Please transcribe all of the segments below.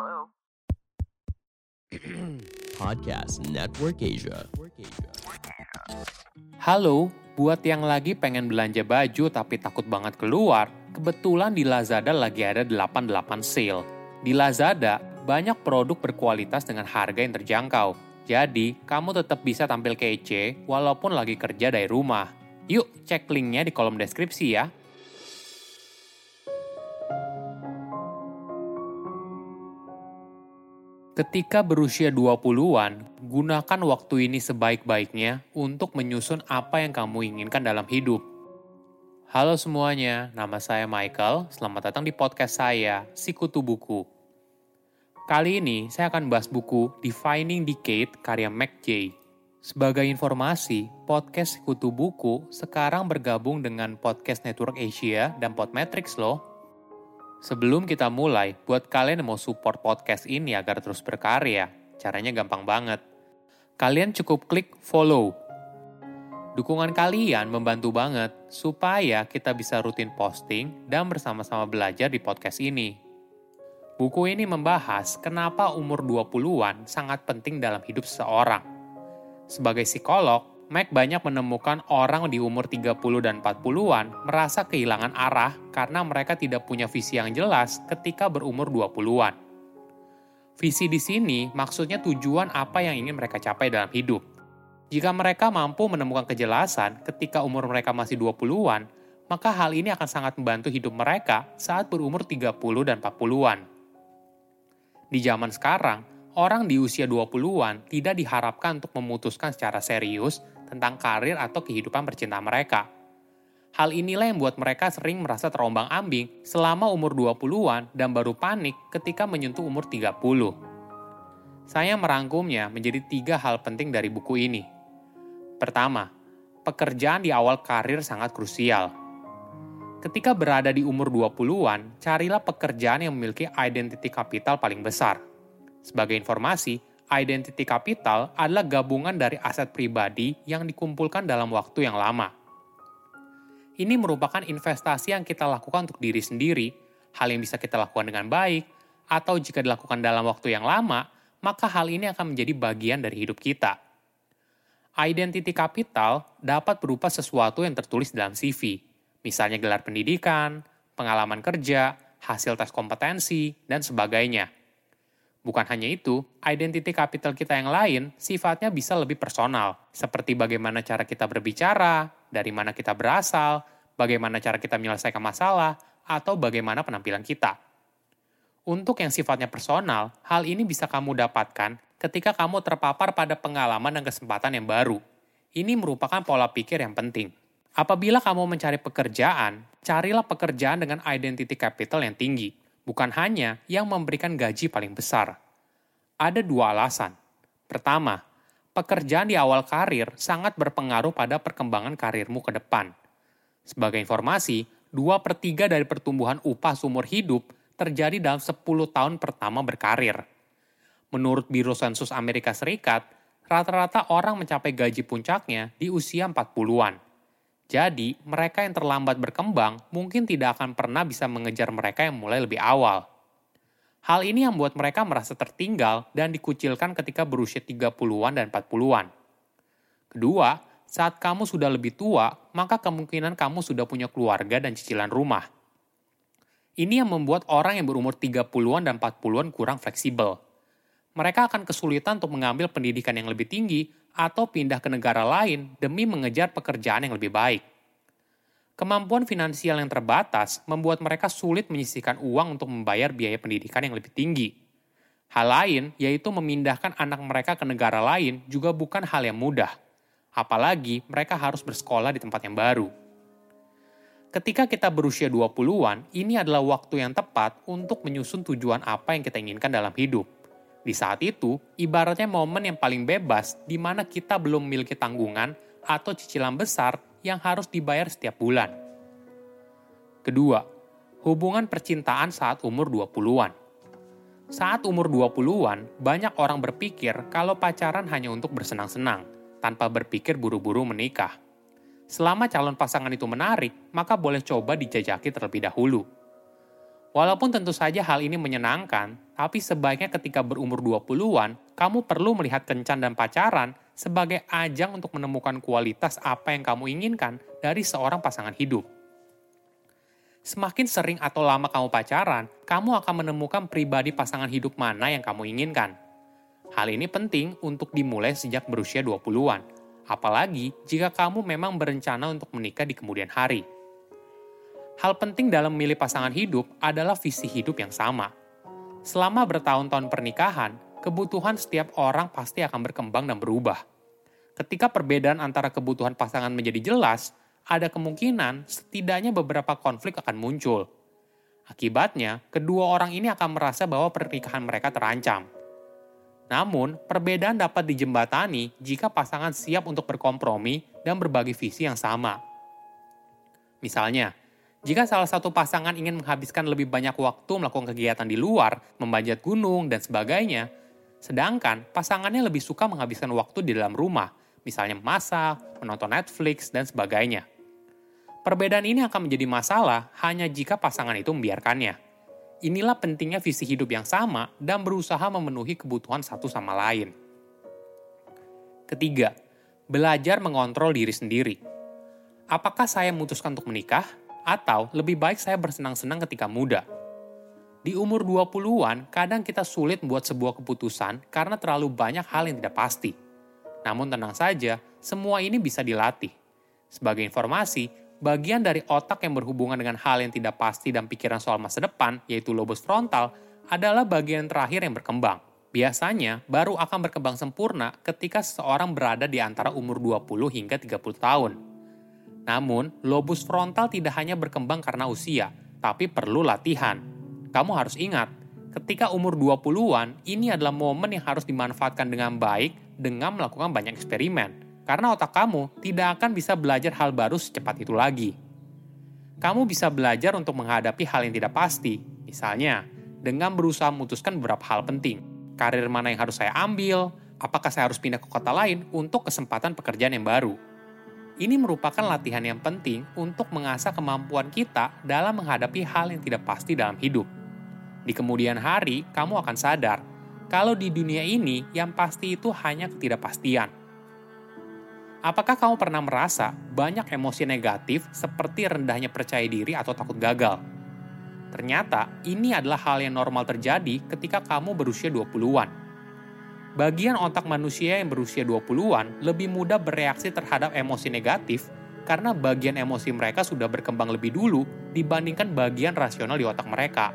Podcast Network Asia. Halo, buat yang lagi pengen belanja baju tapi takut banget keluar, kebetulan di Lazada lagi ada 88 sale. Di Lazada, banyak produk berkualitas dengan harga yang terjangkau. Jadi, kamu tetap bisa tampil kece walaupun lagi kerja dari rumah. Yuk, cek linknya di kolom deskripsi ya. Ketika berusia 20-an, gunakan waktu ini sebaik-baiknya untuk menyusun apa yang kamu inginkan dalam hidup. Halo semuanya, nama saya Michael. Selamat datang di podcast saya, Sikutu Buku. Kali ini saya akan bahas buku Defining Decade karya Mac J. Sebagai informasi, podcast Sikutu Buku sekarang bergabung dengan Podcast Network Asia dan Podmetrics loh. Sebelum kita mulai, buat kalian yang mau support podcast ini agar terus berkarya, caranya gampang banget. Kalian cukup klik follow. Dukungan kalian membantu banget supaya kita bisa rutin posting dan bersama-sama belajar di podcast ini. Buku ini membahas kenapa umur 20-an sangat penting dalam hidup seseorang. Sebagai psikolog, Mac banyak menemukan orang di umur 30 dan 40-an merasa kehilangan arah karena mereka tidak punya visi yang jelas ketika berumur 20-an. Visi di sini maksudnya tujuan apa yang ingin mereka capai dalam hidup. Jika mereka mampu menemukan kejelasan ketika umur mereka masih 20-an, maka hal ini akan sangat membantu hidup mereka saat berumur 30 dan 40-an. Di zaman sekarang, orang di usia 20-an tidak diharapkan untuk memutuskan secara serius tentang karir atau kehidupan percinta mereka. Hal inilah yang membuat mereka sering merasa terombang-ambing selama umur 20-an dan baru panik ketika menyentuh umur 30. Saya merangkumnya menjadi tiga hal penting dari buku ini. Pertama, pekerjaan di awal karir sangat krusial. Ketika berada di umur 20-an, carilah pekerjaan yang memiliki identity capital paling besar. Sebagai informasi, identity capital adalah gabungan dari aset pribadi yang dikumpulkan dalam waktu yang lama. Ini merupakan investasi yang kita lakukan untuk diri sendiri, hal yang bisa kita lakukan dengan baik, atau jika dilakukan dalam waktu yang lama, maka hal ini akan menjadi bagian dari hidup kita. Identity capital dapat berupa sesuatu yang tertulis dalam CV, misalnya gelar pendidikan, pengalaman kerja, hasil tes kompetensi, dan sebagainya. Bukan hanya itu, identity capital kita yang lain sifatnya bisa lebih personal, seperti bagaimana cara kita berbicara, dari mana kita berasal, bagaimana cara kita menyelesaikan masalah, atau bagaimana penampilan kita. Untuk yang sifatnya personal, hal ini bisa kamu dapatkan ketika kamu terpapar pada pengalaman dan kesempatan yang baru. Ini merupakan pola pikir yang penting. Apabila kamu mencari pekerjaan, carilah pekerjaan dengan identity capital yang tinggi bukan hanya yang memberikan gaji paling besar. Ada dua alasan. Pertama, pekerjaan di awal karir sangat berpengaruh pada perkembangan karirmu ke depan. Sebagai informasi, 2 per 3 dari pertumbuhan upah seumur hidup terjadi dalam 10 tahun pertama berkarir. Menurut Biro Sensus Amerika Serikat, rata-rata orang mencapai gaji puncaknya di usia 40-an jadi, mereka yang terlambat berkembang mungkin tidak akan pernah bisa mengejar mereka yang mulai lebih awal. Hal ini yang membuat mereka merasa tertinggal dan dikucilkan ketika berusia 30-an dan 40-an. Kedua, saat kamu sudah lebih tua, maka kemungkinan kamu sudah punya keluarga dan cicilan rumah. Ini yang membuat orang yang berumur 30-an dan 40-an kurang fleksibel. Mereka akan kesulitan untuk mengambil pendidikan yang lebih tinggi atau pindah ke negara lain demi mengejar pekerjaan yang lebih baik. Kemampuan finansial yang terbatas membuat mereka sulit menyisihkan uang untuk membayar biaya pendidikan yang lebih tinggi. Hal lain yaitu memindahkan anak mereka ke negara lain juga bukan hal yang mudah. Apalagi mereka harus bersekolah di tempat yang baru. Ketika kita berusia 20-an, ini adalah waktu yang tepat untuk menyusun tujuan apa yang kita inginkan dalam hidup di saat itu, ibaratnya momen yang paling bebas di mana kita belum memiliki tanggungan atau cicilan besar yang harus dibayar setiap bulan. Kedua, hubungan percintaan saat umur 20-an. Saat umur 20-an, banyak orang berpikir kalau pacaran hanya untuk bersenang-senang, tanpa berpikir buru-buru menikah. Selama calon pasangan itu menarik, maka boleh coba dijajaki terlebih dahulu. Walaupun tentu saja hal ini menyenangkan, tapi sebaiknya ketika berumur 20-an, kamu perlu melihat kencan dan pacaran sebagai ajang untuk menemukan kualitas apa yang kamu inginkan dari seorang pasangan hidup. Semakin sering atau lama kamu pacaran, kamu akan menemukan pribadi pasangan hidup mana yang kamu inginkan. Hal ini penting untuk dimulai sejak berusia 20-an, apalagi jika kamu memang berencana untuk menikah di kemudian hari. Hal penting dalam memilih pasangan hidup adalah visi hidup yang sama. Selama bertahun-tahun pernikahan, kebutuhan setiap orang pasti akan berkembang dan berubah. Ketika perbedaan antara kebutuhan pasangan menjadi jelas, ada kemungkinan setidaknya beberapa konflik akan muncul. Akibatnya, kedua orang ini akan merasa bahwa pernikahan mereka terancam. Namun, perbedaan dapat dijembatani jika pasangan siap untuk berkompromi dan berbagi visi yang sama. Misalnya, jika salah satu pasangan ingin menghabiskan lebih banyak waktu melakukan kegiatan di luar, memanjat gunung, dan sebagainya, sedangkan pasangannya lebih suka menghabiskan waktu di dalam rumah, misalnya masak, menonton Netflix, dan sebagainya. Perbedaan ini akan menjadi masalah hanya jika pasangan itu membiarkannya. Inilah pentingnya visi hidup yang sama dan berusaha memenuhi kebutuhan satu sama lain. Ketiga, belajar mengontrol diri sendiri. Apakah saya memutuskan untuk menikah? Atau lebih baik saya bersenang-senang ketika muda. Di umur 20-an, kadang kita sulit membuat sebuah keputusan karena terlalu banyak hal yang tidak pasti. Namun tenang saja, semua ini bisa dilatih. Sebagai informasi, bagian dari otak yang berhubungan dengan hal yang tidak pasti dan pikiran soal masa depan, yaitu lobus frontal, adalah bagian terakhir yang berkembang. Biasanya, baru akan berkembang sempurna ketika seseorang berada di antara umur 20 hingga 30 tahun. Namun, lobus frontal tidak hanya berkembang karena usia, tapi perlu latihan. Kamu harus ingat, ketika umur 20-an, ini adalah momen yang harus dimanfaatkan dengan baik dengan melakukan banyak eksperimen. Karena otak kamu tidak akan bisa belajar hal baru secepat itu lagi. Kamu bisa belajar untuk menghadapi hal yang tidak pasti, misalnya dengan berusaha memutuskan beberapa hal penting. Karir mana yang harus saya ambil, apakah saya harus pindah ke kota lain untuk kesempatan pekerjaan yang baru ini merupakan latihan yang penting untuk mengasah kemampuan kita dalam menghadapi hal yang tidak pasti dalam hidup. Di kemudian hari, kamu akan sadar kalau di dunia ini yang pasti itu hanya ketidakpastian. Apakah kamu pernah merasa banyak emosi negatif seperti rendahnya percaya diri atau takut gagal? Ternyata ini adalah hal yang normal terjadi ketika kamu berusia 20-an bagian otak manusia yang berusia 20-an lebih mudah bereaksi terhadap emosi negatif karena bagian emosi mereka sudah berkembang lebih dulu dibandingkan bagian rasional di otak mereka.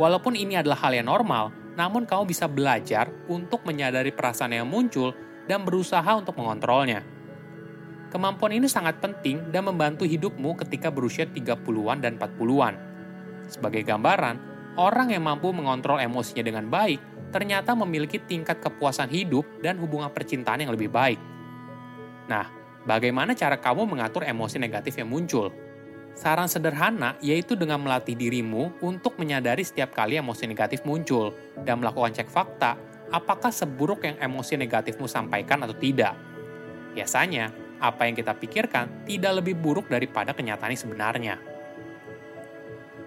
Walaupun ini adalah hal yang normal, namun kamu bisa belajar untuk menyadari perasaan yang muncul dan berusaha untuk mengontrolnya. Kemampuan ini sangat penting dan membantu hidupmu ketika berusia 30-an dan 40-an. Sebagai gambaran, orang yang mampu mengontrol emosinya dengan baik ternyata memiliki tingkat kepuasan hidup dan hubungan percintaan yang lebih baik. Nah, bagaimana cara kamu mengatur emosi negatif yang muncul? Saran sederhana yaitu dengan melatih dirimu untuk menyadari setiap kali emosi negatif muncul dan melakukan cek fakta apakah seburuk yang emosi negatifmu sampaikan atau tidak. Biasanya, apa yang kita pikirkan tidak lebih buruk daripada kenyataan sebenarnya.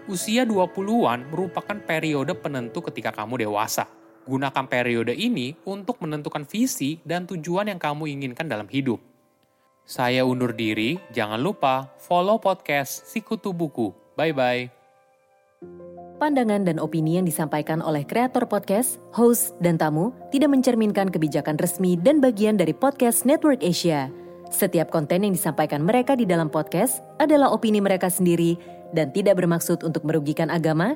Usia 20-an merupakan periode penentu ketika kamu dewasa Gunakan periode ini untuk menentukan visi dan tujuan yang kamu inginkan dalam hidup. Saya undur diri, jangan lupa follow podcast Sikutu Buku. Bye-bye. Pandangan dan opini yang disampaikan oleh kreator podcast, host, dan tamu tidak mencerminkan kebijakan resmi dan bagian dari podcast Network Asia. Setiap konten yang disampaikan mereka di dalam podcast adalah opini mereka sendiri dan tidak bermaksud untuk merugikan agama,